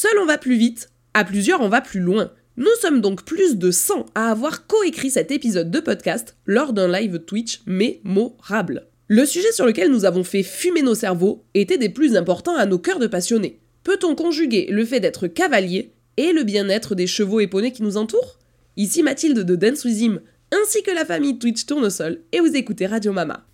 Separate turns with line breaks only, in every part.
Seul on va plus vite, à plusieurs on va plus loin. Nous sommes donc plus de 100 à avoir coécrit cet épisode de podcast lors d'un live Twitch mémorable. Le sujet sur lequel nous avons fait fumer nos cerveaux était des plus importants à nos cœurs de passionnés. Peut-on conjuguer le fait d'être cavalier et le bien-être des chevaux et qui nous entourent? Ici Mathilde de Dance With Him, ainsi que la famille Twitch Tournesol, et vous écoutez Radio Mama.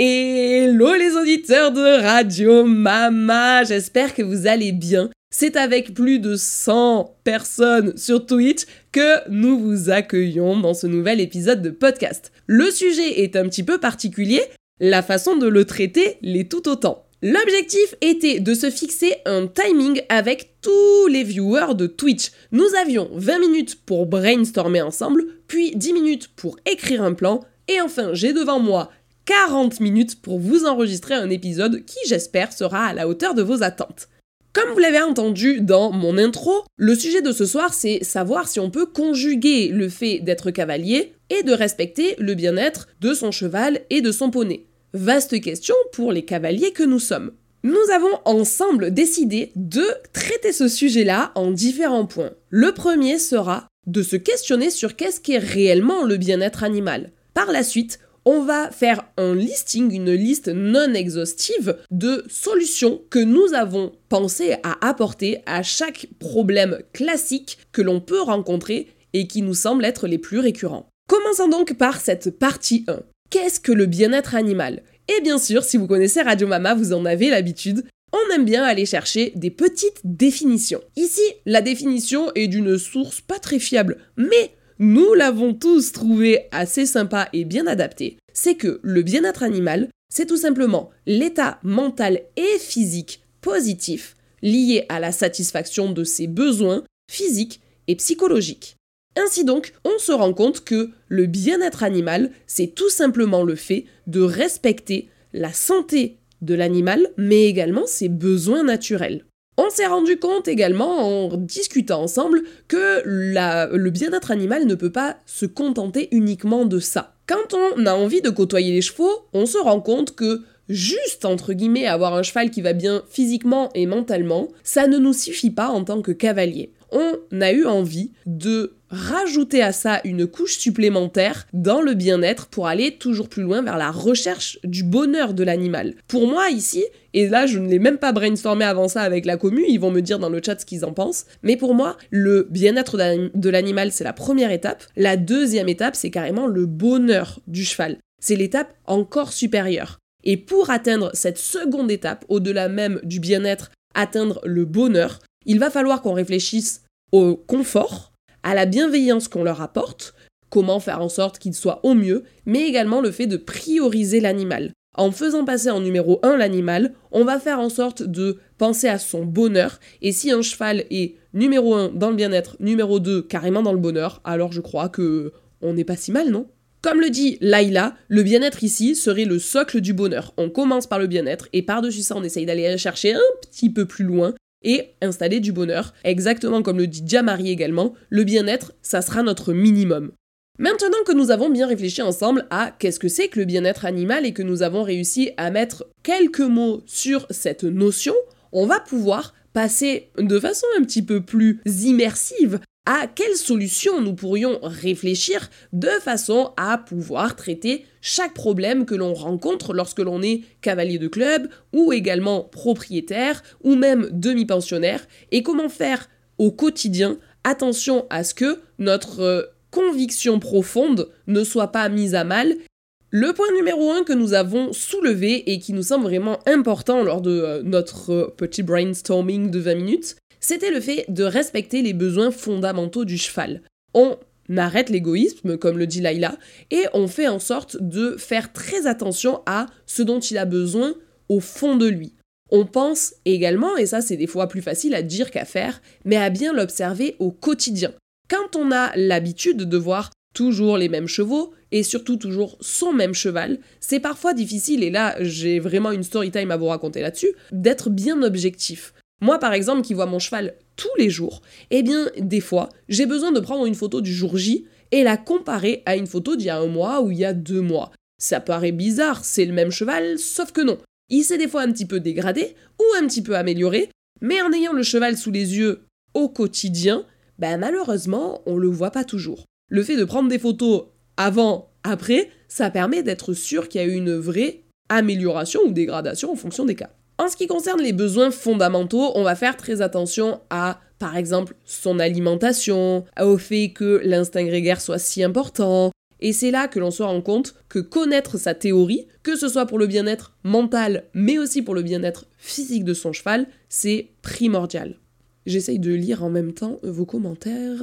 Hello les auditeurs de Radio Mama, j'espère que vous allez bien. C'est avec plus de 100 personnes sur Twitch que nous vous accueillons dans ce nouvel épisode de podcast. Le sujet est un petit peu particulier, la façon de le traiter l'est tout autant. L'objectif était de se fixer un timing avec tous les viewers de Twitch. Nous avions 20 minutes pour brainstormer ensemble, puis 10 minutes pour écrire un plan, et enfin j'ai devant moi 40 minutes pour vous enregistrer un épisode qui, j'espère, sera à la hauteur de vos attentes. Comme vous l'avez entendu dans mon intro, le sujet de ce soir, c'est savoir si on peut conjuguer le fait d'être cavalier et de respecter le bien-être de son cheval et de son poney. Vaste question pour les cavaliers que nous sommes. Nous avons ensemble décidé de traiter ce sujet-là en différents points. Le premier sera de se questionner sur qu'est-ce qu'est réellement le bien-être animal. Par la suite, on va faire un listing, une liste non exhaustive de solutions que nous avons pensé à apporter à chaque problème classique que l'on peut rencontrer et qui nous semblent être les plus récurrents. Commençons donc par cette partie 1. Qu'est-ce que le bien-être animal? Et bien sûr, si vous connaissez Radio Mama, vous en avez l'habitude, on aime bien aller chercher des petites définitions. Ici, la définition est d'une source pas très fiable, mais nous l'avons tous trouvé assez sympa et bien adapté, c'est que le bien-être animal, c'est tout simplement l'état mental et physique positif lié à la satisfaction de ses besoins physiques et psychologiques. Ainsi donc, on se rend compte que le bien-être animal, c'est tout simplement le fait de respecter la santé de l'animal, mais également ses besoins naturels. On s'est rendu compte également en discutant ensemble que le bien-être animal ne peut pas se contenter uniquement de ça. Quand on a envie de côtoyer les chevaux, on se rend compte que juste entre guillemets avoir un cheval qui va bien physiquement et mentalement, ça ne nous suffit pas en tant que cavalier on a eu envie de rajouter à ça une couche supplémentaire dans le bien-être pour aller toujours plus loin vers la recherche du bonheur de l'animal. Pour moi ici, et là je ne l'ai même pas brainstormé avant ça avec la commu, ils vont me dire dans le chat ce qu'ils en pensent, mais pour moi le bien-être de l'animal c'est la première étape, la deuxième étape c'est carrément le bonheur du cheval. C'est l'étape encore supérieure. Et pour atteindre cette seconde étape, au-delà même du bien-être, atteindre le bonheur, il va falloir qu'on réfléchisse au confort, à la bienveillance qu'on leur apporte, comment faire en sorte qu'ils soient au mieux, mais également le fait de prioriser l'animal. En faisant passer en numéro 1 l'animal, on va faire en sorte de penser à son bonheur, et si un cheval est numéro 1 dans le bien-être, numéro 2 carrément dans le bonheur, alors je crois que on n'est pas si mal, non? Comme le dit Laila, le bien-être ici serait le socle du bonheur. On commence par le bien-être et par-dessus ça on essaye d'aller chercher un petit peu plus loin et installer du bonheur. Exactement comme le dit Jamari également, le bien-être, ça sera notre minimum. Maintenant que nous avons bien réfléchi ensemble à qu'est-ce que c'est que le bien-être animal et que nous avons réussi à mettre quelques mots sur cette notion, on va pouvoir passer de façon un petit peu plus immersive à quelles solutions nous pourrions réfléchir de façon à pouvoir traiter chaque problème que l'on rencontre lorsque l'on est cavalier de club ou également propriétaire ou même demi-pensionnaire et comment faire au quotidien attention à ce que notre euh, conviction profonde ne soit pas mise à mal. Le point numéro un que nous avons soulevé et qui nous semble vraiment important lors de euh, notre euh, petit brainstorming de 20 minutes, c'était le fait de respecter les besoins fondamentaux du cheval. On arrête l'égoïsme, comme le dit Laila, et on fait en sorte de faire très attention à ce dont il a besoin au fond de lui. On pense également, et ça c'est des fois plus facile à dire qu'à faire, mais à bien l'observer au quotidien. Quand on a l'habitude de voir toujours les mêmes chevaux, et surtout toujours son même cheval, c'est parfois difficile, et là j'ai vraiment une story time à vous raconter là-dessus, d'être bien objectif. Moi, par exemple, qui vois mon cheval tous les jours, eh bien, des fois, j'ai besoin de prendre une photo du jour J et la comparer à une photo d'il y a un mois ou il y a deux mois. Ça paraît bizarre, c'est le même cheval, sauf que non. Il s'est des fois un petit peu dégradé ou un petit peu amélioré, mais en ayant le cheval sous les yeux au quotidien, ben malheureusement, on le voit pas toujours. Le fait de prendre des photos avant, après, ça permet d'être sûr qu'il y a eu une vraie amélioration ou dégradation en fonction des cas. En ce qui concerne les besoins fondamentaux, on va faire très attention à, par exemple, son alimentation, au fait que l'instinct grégaire soit si important. Et c'est là que l'on se rend compte que connaître sa théorie, que ce soit pour le bien-être mental, mais aussi pour le bien-être physique de son cheval, c'est primordial. J'essaye de lire en même temps vos commentaires.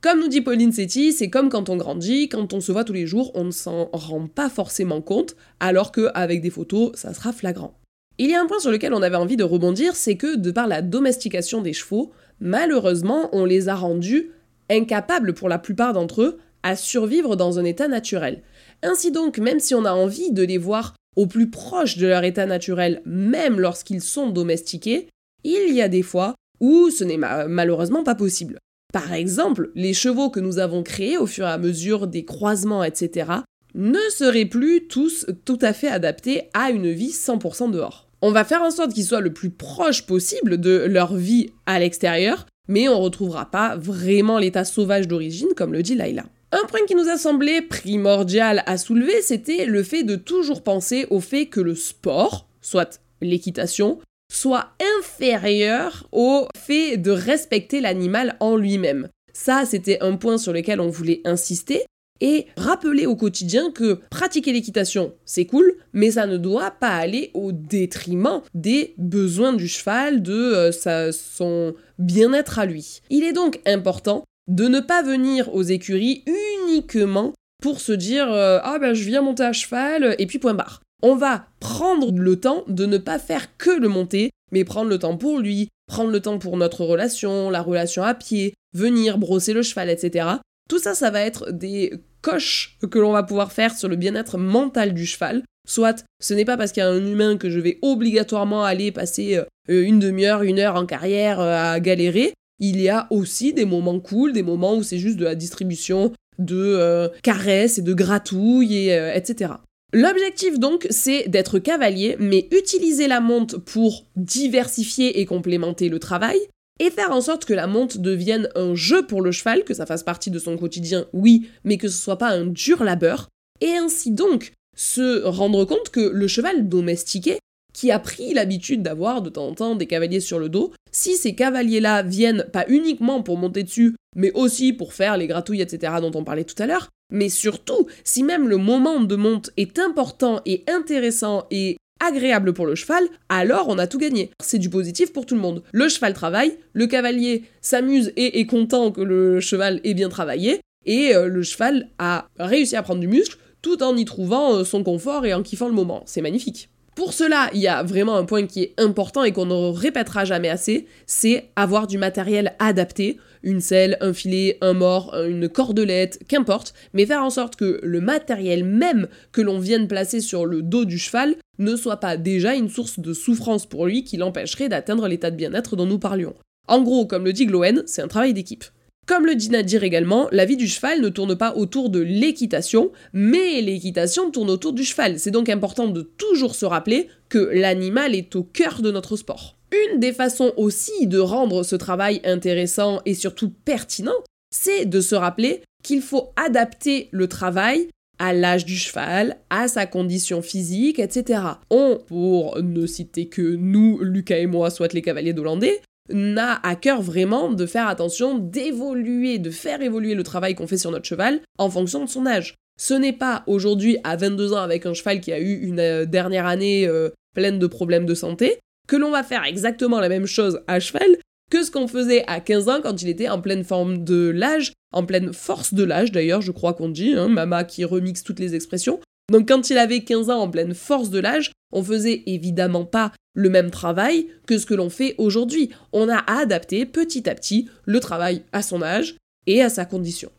Comme nous dit Pauline Setti, c'est comme quand on grandit, quand on se voit tous les jours, on ne s'en rend pas forcément compte, alors qu'avec des photos, ça sera flagrant. Il y a un point sur lequel on avait envie de rebondir, c'est que de par la domestication des chevaux, malheureusement, on les a rendus incapables pour la plupart d'entre eux à survivre dans un état naturel. Ainsi donc, même si on a envie de les voir au plus proche de leur état naturel, même lorsqu'ils sont domestiqués, il y a des fois où ce n'est malheureusement pas possible. Par exemple, les chevaux que nous avons créés au fur et à mesure des croisements, etc., ne seraient plus tous tout à fait adaptés à une vie 100% dehors. On va faire en sorte qu'ils soient le plus proche possible de leur vie à l'extérieur, mais on ne retrouvera pas vraiment l'état sauvage d'origine, comme le dit Laila. Un point qui nous a semblé primordial à soulever, c'était le fait de toujours penser au fait que le sport, soit l'équitation, soit inférieur au fait de respecter l'animal en lui-même. Ça, c'était un point sur lequel on voulait insister et rappeler au quotidien que pratiquer l'équitation, c'est cool, mais ça ne doit pas aller au détriment des besoins du cheval, de euh, son bien-être à lui. Il est donc important de ne pas venir aux écuries uniquement pour se dire euh, ah ben je viens monter à cheval et puis point barre on va prendre le temps de ne pas faire que le monter, mais prendre le temps pour lui, prendre le temps pour notre relation, la relation à pied, venir brosser le cheval, etc. Tout ça, ça va être des coches que l'on va pouvoir faire sur le bien-être mental du cheval. Soit ce n'est pas parce qu'il y a un humain que je vais obligatoirement aller passer euh, une demi-heure, une heure en carrière euh, à galérer. Il y a aussi des moments cool, des moments où c'est juste de la distribution de euh, caresses et de gratouilles, etc. L'objectif donc, c'est d'être cavalier, mais utiliser la monte pour diversifier et complémenter le travail, et faire en sorte que la monte devienne un jeu pour le cheval, que ça fasse partie de son quotidien, oui, mais que ce soit pas un dur labeur, et ainsi donc se rendre compte que le cheval domestiqué, qui a pris l'habitude d'avoir de temps en temps des cavaliers sur le dos, si ces cavaliers-là viennent pas uniquement pour monter dessus, mais aussi pour faire les gratouilles, etc., dont on parlait tout à l'heure, mais surtout, si même le moment de monte est important et intéressant et agréable pour le cheval, alors on a tout gagné. C'est du positif pour tout le monde. Le cheval travaille, le cavalier s'amuse et est content que le cheval ait bien travaillé, et euh, le cheval a réussi à prendre du muscle tout en y trouvant euh, son confort et en kiffant le moment. C'est magnifique. Pour cela, il y a vraiment un point qui est important et qu'on ne répétera jamais assez, c'est avoir du matériel adapté, une selle, un filet, un mort, une cordelette, qu'importe, mais faire en sorte que le matériel même que l'on vienne placer sur le dos du cheval ne soit pas déjà une source de souffrance pour lui qui l'empêcherait d'atteindre l'état de bien-être dont nous parlions. En gros, comme le dit Gloen, c'est un travail d'équipe. Comme le dit Nadir également, la vie du cheval ne tourne pas autour de l'équitation, mais l'équitation tourne autour du cheval. C'est donc important de toujours se rappeler que l'animal est au cœur de notre sport. Une des façons aussi de rendre ce travail intéressant et surtout pertinent, c'est de se rappeler qu'il faut adapter le travail à l'âge du cheval, à sa condition physique, etc. On, pour ne citer que nous, Lucas et moi, soit les cavaliers d'Hollandais, n'a à cœur vraiment de faire attention, d'évoluer, de faire évoluer le travail qu'on fait sur notre cheval en fonction de son âge. Ce n'est pas aujourd'hui à 22 ans avec un cheval qui a eu une euh, dernière année euh, pleine de problèmes de santé que l'on va faire exactement la même chose à cheval que ce qu'on faisait à 15 ans quand il était en pleine forme de l'âge, en pleine force de l'âge d'ailleurs, je crois qu'on dit, hein, Mama qui remixe toutes les expressions. Donc quand il avait 15 ans en pleine force de l'âge, on faisait évidemment pas le même travail que ce que l'on fait aujourd'hui. On a adapté petit à petit le travail à son âge et à sa condition.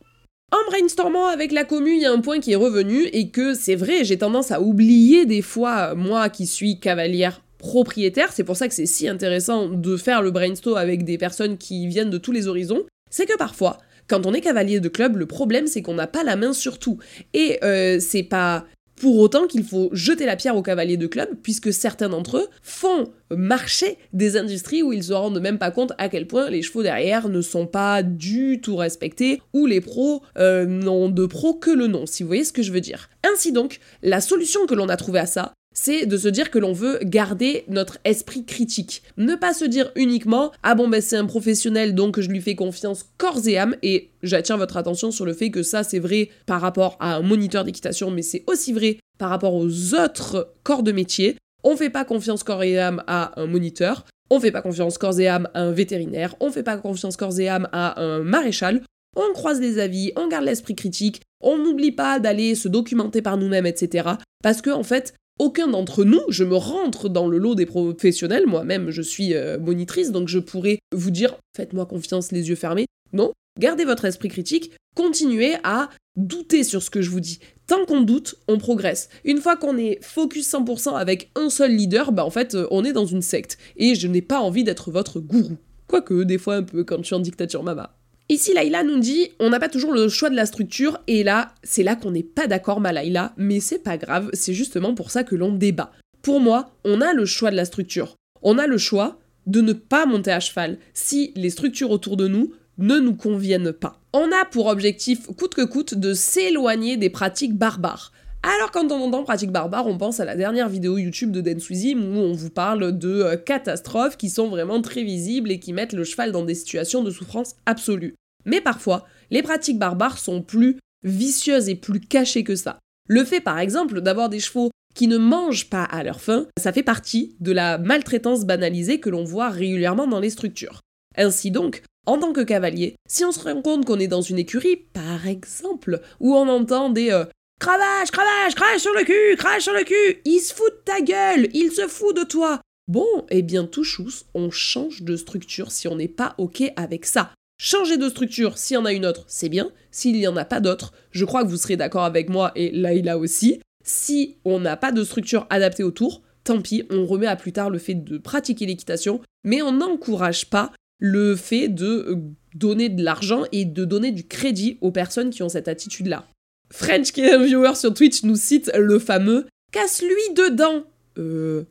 En brainstormant avec la commune, il y a un point qui est revenu et que c'est vrai, j'ai tendance à oublier des fois, moi qui suis cavalière propriétaire, c'est pour ça que c'est si intéressant de faire le brainstorm avec des personnes qui viennent de tous les horizons, c'est que parfois, quand on est cavalier de club, le problème c'est qu'on n'a pas la main sur tout. Et euh, c'est pas pour autant qu'il faut jeter la pierre aux cavaliers de club, puisque certains d'entre eux font marcher des industries où ils se rendent même pas compte à quel point les chevaux derrière ne sont pas du tout respectés, ou les pros euh, n'ont de pros que le nom, si vous voyez ce que je veux dire. Ainsi donc, la solution que l'on a trouvée à ça, c'est de se dire que l'on veut garder notre esprit critique. Ne pas se dire uniquement ah bon ben c'est un professionnel donc je lui fais confiance corps et âme et j'attire votre attention sur le fait que ça c'est vrai par rapport à un moniteur d'équitation mais c'est aussi vrai par rapport aux autres corps de métier. On fait pas confiance corps et âme à un moniteur, on fait pas confiance corps et âme à un vétérinaire, on fait pas confiance corps et âme à un maréchal. On croise les avis, on garde l'esprit critique, on n'oublie pas d'aller se documenter par nous-mêmes, etc. Parce que, en fait, aucun d'entre nous, je me rentre dans le lot des professionnels, moi-même je suis euh, monitrice, donc je pourrais vous dire faites-moi confiance les yeux fermés. Non, gardez votre esprit critique, continuez à douter sur ce que je vous dis. Tant qu'on doute, on progresse. Une fois qu'on est focus 100% avec un seul leader, bah en fait euh, on est dans une secte. Et je n'ai pas envie d'être votre gourou. Quoique, des fois un peu quand je suis en dictature mama. Ici, Laïla nous dit on n'a pas toujours le choix de la structure, et là, c'est là qu'on n'est pas d'accord, ma Laïla, mais c'est pas grave, c'est justement pour ça que l'on débat. Pour moi, on a le choix de la structure. On a le choix de ne pas monter à cheval si les structures autour de nous ne nous conviennent pas. On a pour objectif, coûte que coûte, de s'éloigner des pratiques barbares. Alors quand on entend pratique barbare, on pense à la dernière vidéo YouTube de Dan où on vous parle de euh, catastrophes qui sont vraiment très visibles et qui mettent le cheval dans des situations de souffrance absolue. Mais parfois, les pratiques barbares sont plus vicieuses et plus cachées que ça. Le fait par exemple d'avoir des chevaux qui ne mangent pas à leur faim, ça fait partie de la maltraitance banalisée que l'on voit régulièrement dans les structures. Ainsi donc, en tant que cavalier, si on se rend compte qu'on est dans une écurie, par exemple, où on entend des euh, Cravache, cravache, crache sur le cul, crache sur le cul, il se fout de ta gueule, il se fout de toi. Bon, eh bien, tout chousse, on change de structure si on n'est pas OK avec ça. Changer de structure, s'il y en a une autre, c'est bien. S'il n'y en a pas d'autre, je crois que vous serez d'accord avec moi et Laïla aussi. Si on n'a pas de structure adaptée autour, tant pis, on remet à plus tard le fait de pratiquer l'équitation, mais on n'encourage pas le fait de donner de l'argent et de donner du crédit aux personnes qui ont cette attitude-là. French, qui est un viewer sur Twitch, nous cite le fameux Casse-lui dedans Euh.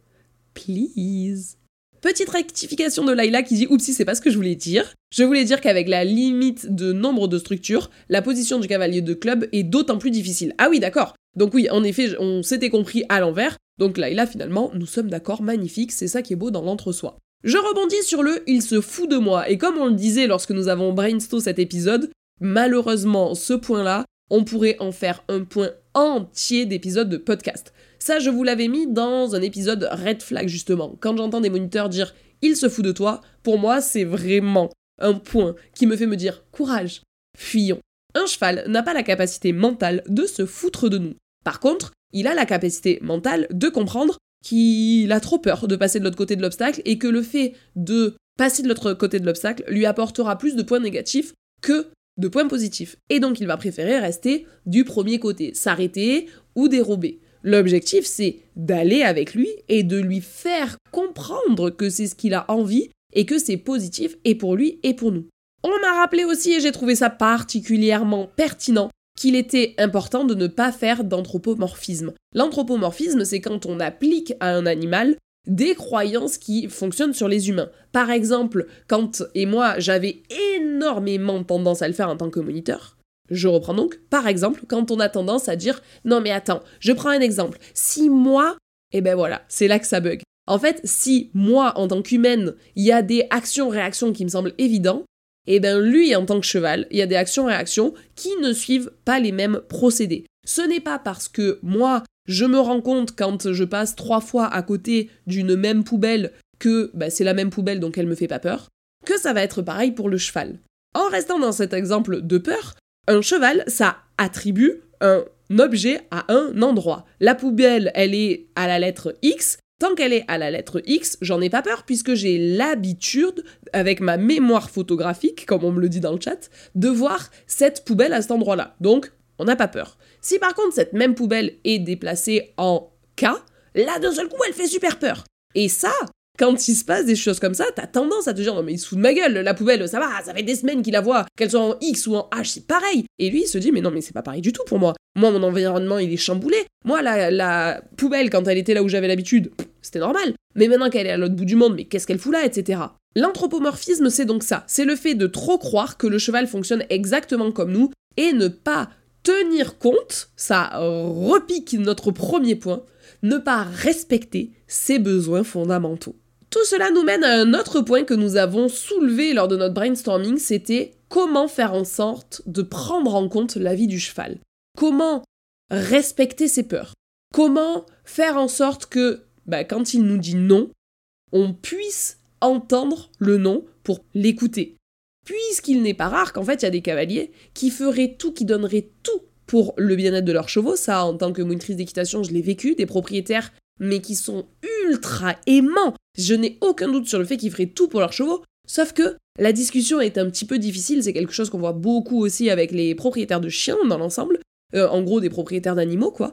Please. Petite rectification de Laila qui dit Oupsi, c'est pas ce que je voulais dire. Je voulais dire qu'avec la limite de nombre de structures, la position du cavalier de club est d'autant plus difficile. Ah oui, d'accord. Donc oui, en effet, on s'était compris à l'envers. Donc Laila, finalement, nous sommes d'accord, magnifique, c'est ça qui est beau dans l'entre-soi. Je rebondis sur le il se fout de moi, et comme on le disait lorsque nous avons brainstorm cet épisode, malheureusement, ce point-là, on pourrait en faire un point entier d'épisodes de podcast. Ça, je vous l'avais mis dans un épisode Red Flag, justement. Quand j'entends des moniteurs dire il se fout de toi, pour moi, c'est vraiment un point qui me fait me dire courage, fuyons. Un cheval n'a pas la capacité mentale de se foutre de nous. Par contre, il a la capacité mentale de comprendre qu'il a trop peur de passer de l'autre côté de l'obstacle et que le fait de passer de l'autre côté de l'obstacle lui apportera plus de points négatifs que de points positifs. Et donc il va préférer rester du premier côté, s'arrêter ou dérober. L'objectif, c'est d'aller avec lui et de lui faire comprendre que c'est ce qu'il a envie et que c'est positif et pour lui et pour nous. On m'a rappelé aussi, et j'ai trouvé ça particulièrement pertinent, qu'il était important de ne pas faire d'anthropomorphisme. L'anthropomorphisme, c'est quand on applique à un animal des croyances qui fonctionnent sur les humains. Par exemple, quand, et moi j'avais énormément tendance à le faire en tant que moniteur, je reprends donc, par exemple, quand on a tendance à dire non mais attends, je prends un exemple, si moi, et eh ben voilà, c'est là que ça bug. En fait, si moi, en tant qu'humaine, il y a des actions-réactions qui me semblent évidentes, et eh ben lui, en tant que cheval, il y a des actions-réactions qui ne suivent pas les mêmes procédés. Ce n'est pas parce que moi, je me rends compte quand je passe trois fois à côté d'une même poubelle que bah, c'est la même poubelle donc elle me fait pas peur, que ça va être pareil pour le cheval. En restant dans cet exemple de peur, un cheval, ça attribue un objet à un endroit. La poubelle, elle est à la lettre X. Tant qu'elle est à la lettre X, j'en ai pas peur puisque j'ai l'habitude, avec ma mémoire photographique, comme on me le dit dans le chat, de voir cette poubelle à cet endroit-là. Donc, on n'a pas peur. Si par contre cette même poubelle est déplacée en K, là d'un seul coup elle fait super peur. Et ça, quand il se passe des choses comme ça, t'as tendance à te dire non mais il se fout de ma gueule, la poubelle, ça va, ça fait des semaines qu'il la voit, qu'elle soit en X ou en H, c'est pareil. Et lui il se dit mais non mais c'est pas pareil du tout pour moi. Moi mon environnement il est chamboulé. Moi la, la poubelle quand elle était là où j'avais l'habitude, c'était normal. Mais maintenant qu'elle est à l'autre bout du monde, mais qu'est-ce qu'elle fout là, etc. L'anthropomorphisme c'est donc ça, c'est le fait de trop croire que le cheval fonctionne exactement comme nous et ne pas tenir compte, ça repique notre premier point, ne pas respecter ses besoins fondamentaux. Tout cela nous mène à un autre point que nous avons soulevé lors de notre brainstorming, c'était comment faire en sorte de prendre en compte la vie du cheval. Comment respecter ses peurs. Comment faire en sorte que, bah, quand il nous dit non, on puisse entendre le non pour l'écouter. Puisqu'il n'est pas rare qu'en fait il y a des cavaliers qui feraient tout, qui donneraient tout pour le bien-être de leurs chevaux. Ça, en tant que monitrice d'équitation, je l'ai vécu. Des propriétaires, mais qui sont ultra aimants. Je n'ai aucun doute sur le fait qu'ils feraient tout pour leurs chevaux. Sauf que la discussion est un petit peu difficile. C'est quelque chose qu'on voit beaucoup aussi avec les propriétaires de chiens dans l'ensemble. Euh, en gros, des propriétaires d'animaux, quoi.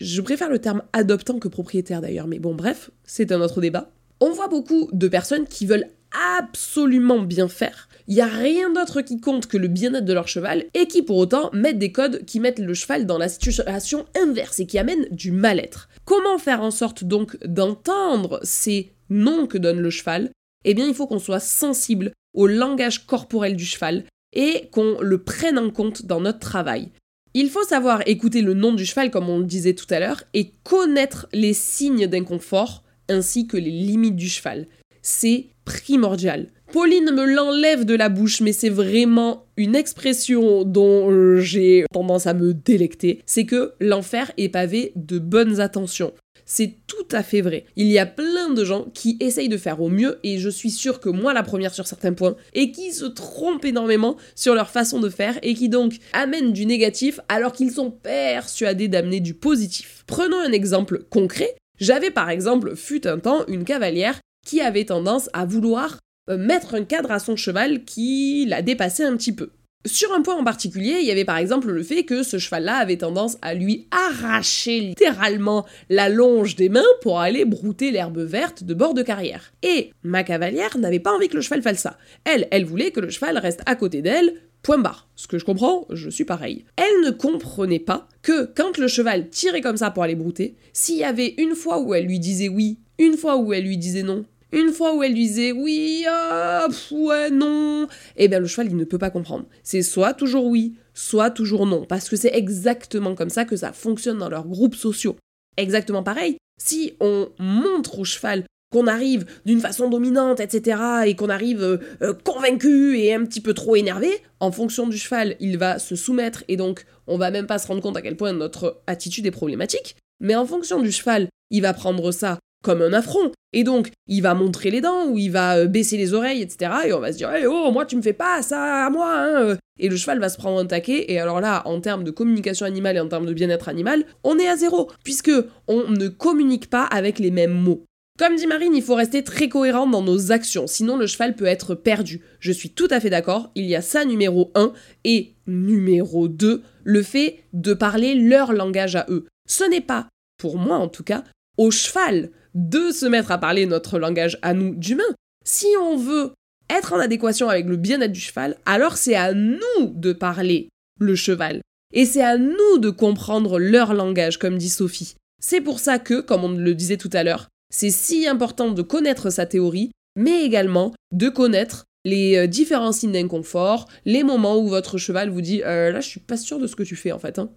Je préfère le terme adoptant que propriétaire d'ailleurs, mais bon, bref, c'est un autre débat. On voit beaucoup de personnes qui veulent absolument bien faire, il n'y a rien d'autre qui compte que le bien-être de leur cheval et qui pour autant mettent des codes qui mettent le cheval dans la situation inverse et qui amènent du mal-être. Comment faire en sorte donc d'entendre ces noms que donne le cheval? Eh bien il faut qu'on soit sensible au langage corporel du cheval et qu'on le prenne en compte dans notre travail. Il faut savoir écouter le nom du cheval comme on le disait tout à l'heure et connaître les signes d'inconfort ainsi que les limites du cheval. C'est primordial. Pauline me l'enlève de la bouche, mais c'est vraiment une expression dont j'ai tendance à me délecter. C'est que l'enfer est pavé de bonnes attentions. C'est tout à fait vrai. Il y a plein de gens qui essayent de faire au mieux, et je suis sûre que moi la première sur certains points, et qui se trompent énormément sur leur façon de faire, et qui donc amènent du négatif alors qu'ils sont persuadés d'amener du positif. Prenons un exemple concret. J'avais par exemple, fut un temps, une cavalière qui avait tendance à vouloir euh, mettre un cadre à son cheval qui l'a dépassé un petit peu. Sur un point en particulier, il y avait par exemple le fait que ce cheval-là avait tendance à lui arracher littéralement la longe des mains pour aller brouter l'herbe verte de bord de carrière. Et ma cavalière n'avait pas envie que le cheval fasse ça. Elle, elle voulait que le cheval reste à côté d'elle, point barre. Ce que je comprends, je suis pareil. Elle ne comprenait pas que quand le cheval tirait comme ça pour aller brouter, s'il y avait une fois où elle lui disait oui, une fois où elle lui disait non, une fois où elle lui disait oui, ah, ouais, non, eh bien le cheval il ne peut pas comprendre. C'est soit toujours oui, soit toujours non, parce que c'est exactement comme ça que ça fonctionne dans leurs groupes sociaux. Exactement pareil. Si on montre au cheval qu'on arrive d'une façon dominante, etc., et qu'on arrive euh, euh, convaincu et un petit peu trop énervé, en fonction du cheval, il va se soumettre et donc on va même pas se rendre compte à quel point notre attitude est problématique. Mais en fonction du cheval, il va prendre ça comme un affront. Et donc, il va montrer les dents, ou il va euh, baisser les oreilles, etc. Et on va se dire, hey, oh, moi, tu me fais pas ça à moi, hein. Et le cheval va se prendre un taquet, et alors là, en termes de communication animale et en termes de bien-être animal, on est à zéro, puisque on ne communique pas avec les mêmes mots. Comme dit Marine, il faut rester très cohérent dans nos actions, sinon le cheval peut être perdu. Je suis tout à fait d'accord, il y a ça numéro 1, et numéro 2, le fait de parler leur langage à eux. Ce n'est pas, pour moi en tout cas, au cheval de se mettre à parler notre langage à nous d'humains. Si on veut être en adéquation avec le bien-être du cheval, alors c'est à nous de parler le cheval. Et c'est à nous de comprendre leur langage, comme dit Sophie. C'est pour ça que, comme on le disait tout à l'heure, c'est si important de connaître sa théorie, mais également de connaître les euh, différents signes d'inconfort, les moments où votre cheval vous dit euh, là je suis pas sûr de ce que tu fais en fait. Hein.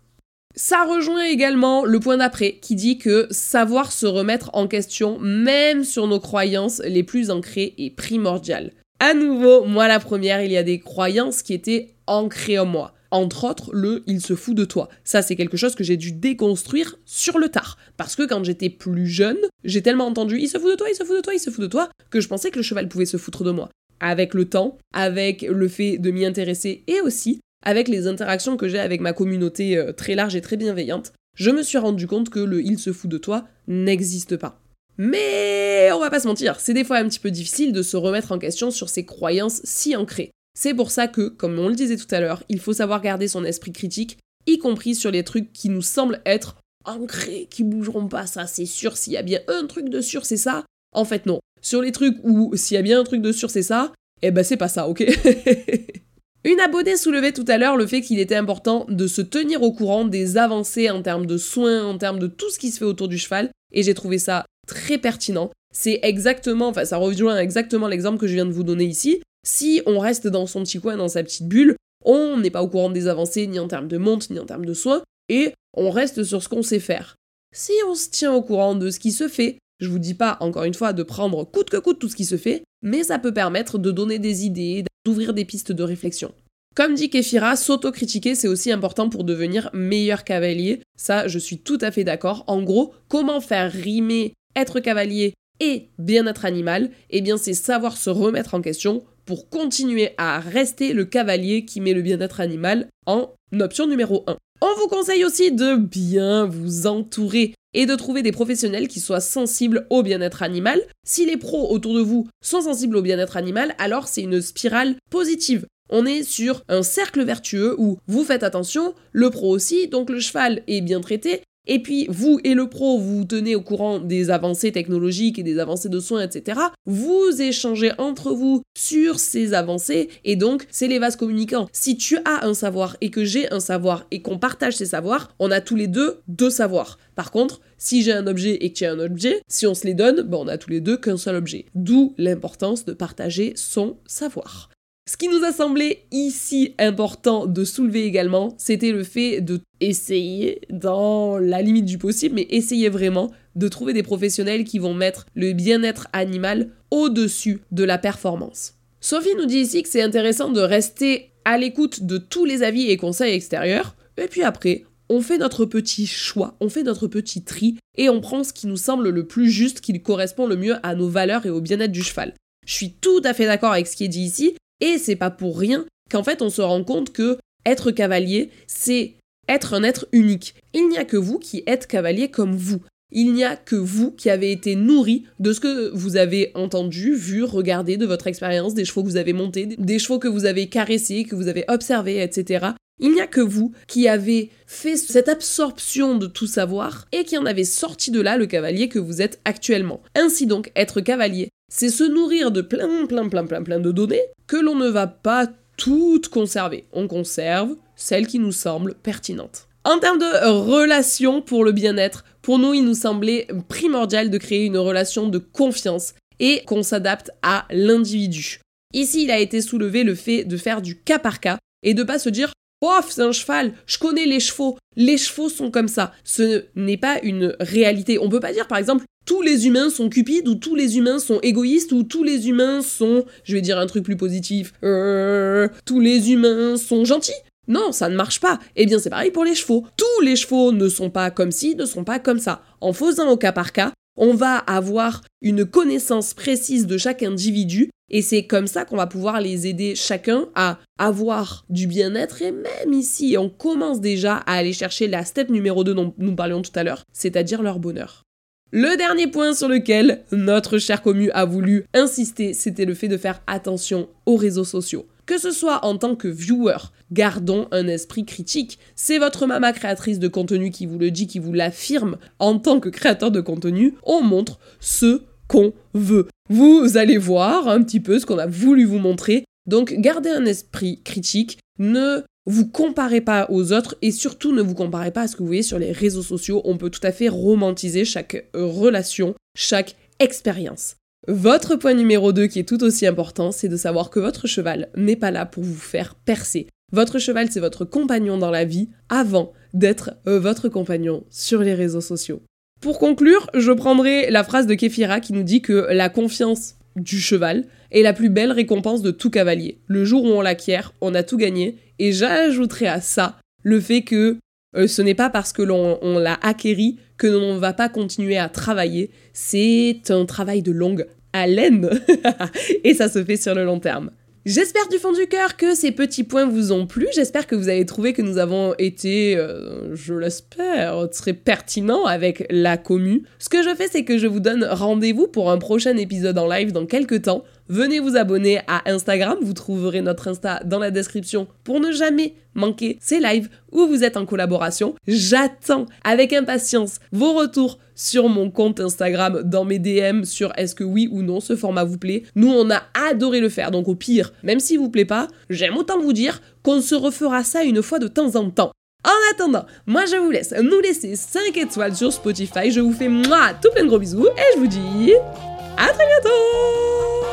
Ça rejoint également le point d'après qui dit que savoir se remettre en question, même sur nos croyances les plus ancrées, est primordial. À nouveau, moi la première, il y a des croyances qui étaient ancrées en moi. Entre autres, le il se fout de toi. Ça, c'est quelque chose que j'ai dû déconstruire sur le tard. Parce que quand j'étais plus jeune, j'ai tellement entendu il se fout de toi, il se fout de toi, il se fout de toi, que je pensais que le cheval pouvait se foutre de moi. Avec le temps, avec le fait de m'y intéresser et aussi avec les interactions que j'ai avec ma communauté euh, très large et très bienveillante, je me suis rendu compte que le il se fout de toi n'existe pas. Mais on va pas se mentir, c'est des fois un petit peu difficile de se remettre en question sur ces croyances si ancrées. C'est pour ça que, comme on le disait tout à l'heure, il faut savoir garder son esprit critique, y compris sur les trucs qui nous semblent être ancrés, qui bougeront pas, ça c'est sûr, s'il y a bien un truc de sûr, c'est ça. En fait non, sur les trucs où s'il y a bien un truc de sûr, c'est ça, eh ben c'est pas ça, ok? Une abonnée soulevait tout à l'heure le fait qu'il était important de se tenir au courant des avancées en termes de soins, en termes de tout ce qui se fait autour du cheval, et j'ai trouvé ça très pertinent. C'est exactement, enfin ça rejoint exactement l'exemple que je viens de vous donner ici. Si on reste dans son petit coin, dans sa petite bulle, on n'est pas au courant des avancées ni en termes de monte, ni en termes de soins, et on reste sur ce qu'on sait faire. Si on se tient au courant de ce qui se fait, je vous dis pas, encore une fois, de prendre coûte que coûte tout ce qui se fait, mais ça peut permettre de donner des idées, d'ouvrir des pistes de réflexion. Comme dit Kefira, s'autocritiquer c'est aussi important pour devenir meilleur cavalier. Ça, je suis tout à fait d'accord. En gros, comment faire rimer être cavalier et bien-être animal? Eh bien, c'est savoir se remettre en question pour continuer à rester le cavalier qui met le bien-être animal en option numéro 1. On vous conseille aussi de bien vous entourer et de trouver des professionnels qui soient sensibles au bien-être animal. Si les pros autour de vous sont sensibles au bien-être animal, alors c'est une spirale positive. On est sur un cercle vertueux où vous faites attention, le pro aussi, donc le cheval est bien traité, et puis vous et le pro, vous tenez au courant des avancées technologiques et des avancées de soins, etc. Vous échangez entre vous sur ces avancées et donc c'est les vases communicants. Si tu as un savoir et que j'ai un savoir et qu'on partage ces savoirs, on a tous les deux deux savoirs. Par contre, si j'ai un objet et que tu as un objet, si on se les donne, ben on a tous les deux qu'un seul objet. D'où l'importance de partager son savoir. Ce qui nous a semblé ici important de soulever également, c'était le fait de essayer, dans la limite du possible, mais essayer vraiment de trouver des professionnels qui vont mettre le bien-être animal au-dessus de la performance. Sophie nous dit ici que c'est intéressant de rester à l'écoute de tous les avis et conseils extérieurs, et puis après, on fait notre petit choix, on fait notre petit tri, et on prend ce qui nous semble le plus juste, qui correspond le mieux à nos valeurs et au bien-être du cheval. Je suis tout à fait d'accord avec ce qui est dit ici, et c'est pas pour rien qu'en fait on se rend compte que être cavalier, c'est être un être unique. Il n'y a que vous qui êtes cavalier comme vous. Il n'y a que vous qui avez été nourri de ce que vous avez entendu, vu, regardé de votre expérience, des chevaux que vous avez montés, des chevaux que vous avez caressés, que vous avez observés, etc. Il n'y a que vous qui avez fait cette absorption de tout savoir et qui en avez sorti de là le cavalier que vous êtes actuellement. Ainsi donc, être cavalier, c'est se nourrir de plein, plein, plein, plein, plein de données que l'on ne va pas toutes conserver. On conserve celles qui nous semblent pertinentes. En termes de relation pour le bien-être, pour nous, il nous semblait primordial de créer une relation de confiance et qu'on s'adapte à l'individu. Ici, il a été soulevé le fait de faire du cas par cas et de pas se dire Ouf, c'est un cheval, je connais les chevaux, les chevaux sont comme ça. Ce n'est pas une réalité. On peut pas dire par exemple tous les humains sont cupides ou tous les humains sont égoïstes ou tous les humains sont, je vais dire un truc plus positif, euh, tous les humains sont gentils. Non, ça ne marche pas. Eh bien, c'est pareil pour les chevaux. Tous les chevaux ne sont pas comme ci, ne sont pas comme ça. En faisant au cas par cas, on va avoir une connaissance précise de chaque individu et c'est comme ça qu'on va pouvoir les aider chacun à avoir du bien-être et même ici, on commence déjà à aller chercher la step numéro 2 dont nous parlions tout à l'heure, c'est-à-dire leur bonheur. Le dernier point sur lequel notre cher commu a voulu insister, c'était le fait de faire attention aux réseaux sociaux. Que ce soit en tant que viewer, gardons un esprit critique. C'est votre maman créatrice de contenu qui vous le dit, qui vous l'affirme. En tant que créateur de contenu, on montre ce qu'on veut. Vous allez voir un petit peu ce qu'on a voulu vous montrer. Donc gardez un esprit critique, ne vous comparez pas aux autres et surtout ne vous comparez pas à ce que vous voyez sur les réseaux sociaux. On peut tout à fait romantiser chaque relation, chaque expérience. Votre point numéro 2 qui est tout aussi important, c'est de savoir que votre cheval n'est pas là pour vous faire percer. Votre cheval, c'est votre compagnon dans la vie avant d'être euh, votre compagnon sur les réseaux sociaux. Pour conclure, je prendrai la phrase de Kefira qui nous dit que la confiance du cheval est la plus belle récompense de tout cavalier. Le jour où on l'acquiert, on a tout gagné. Et j'ajouterai à ça le fait que euh, ce n'est pas parce que l'on l'a acquéri que l'on ne va pas continuer à travailler. C'est un travail de longue haleine. et ça se fait sur le long terme. J'espère du fond du cœur que ces petits points vous ont plu. J'espère que vous avez trouvé que nous avons été, euh, je l'espère, très pertinents avec la commu. Ce que je fais, c'est que je vous donne rendez-vous pour un prochain épisode en live dans quelques temps. Venez vous abonner à Instagram, vous trouverez notre Insta dans la description pour ne jamais manquer ces lives où vous êtes en collaboration. J'attends avec impatience vos retours sur mon compte Instagram, dans mes DM, sur est-ce que oui ou non ce format vous plaît. Nous, on a adoré le faire, donc au pire, même s'il vous plaît pas, j'aime autant vous dire qu'on se refera ça une fois de temps en temps. En attendant, moi je vous laisse nous laisser 5 étoiles sur Spotify. Je vous fais moi tout plein de gros bisous et je vous dis à très bientôt!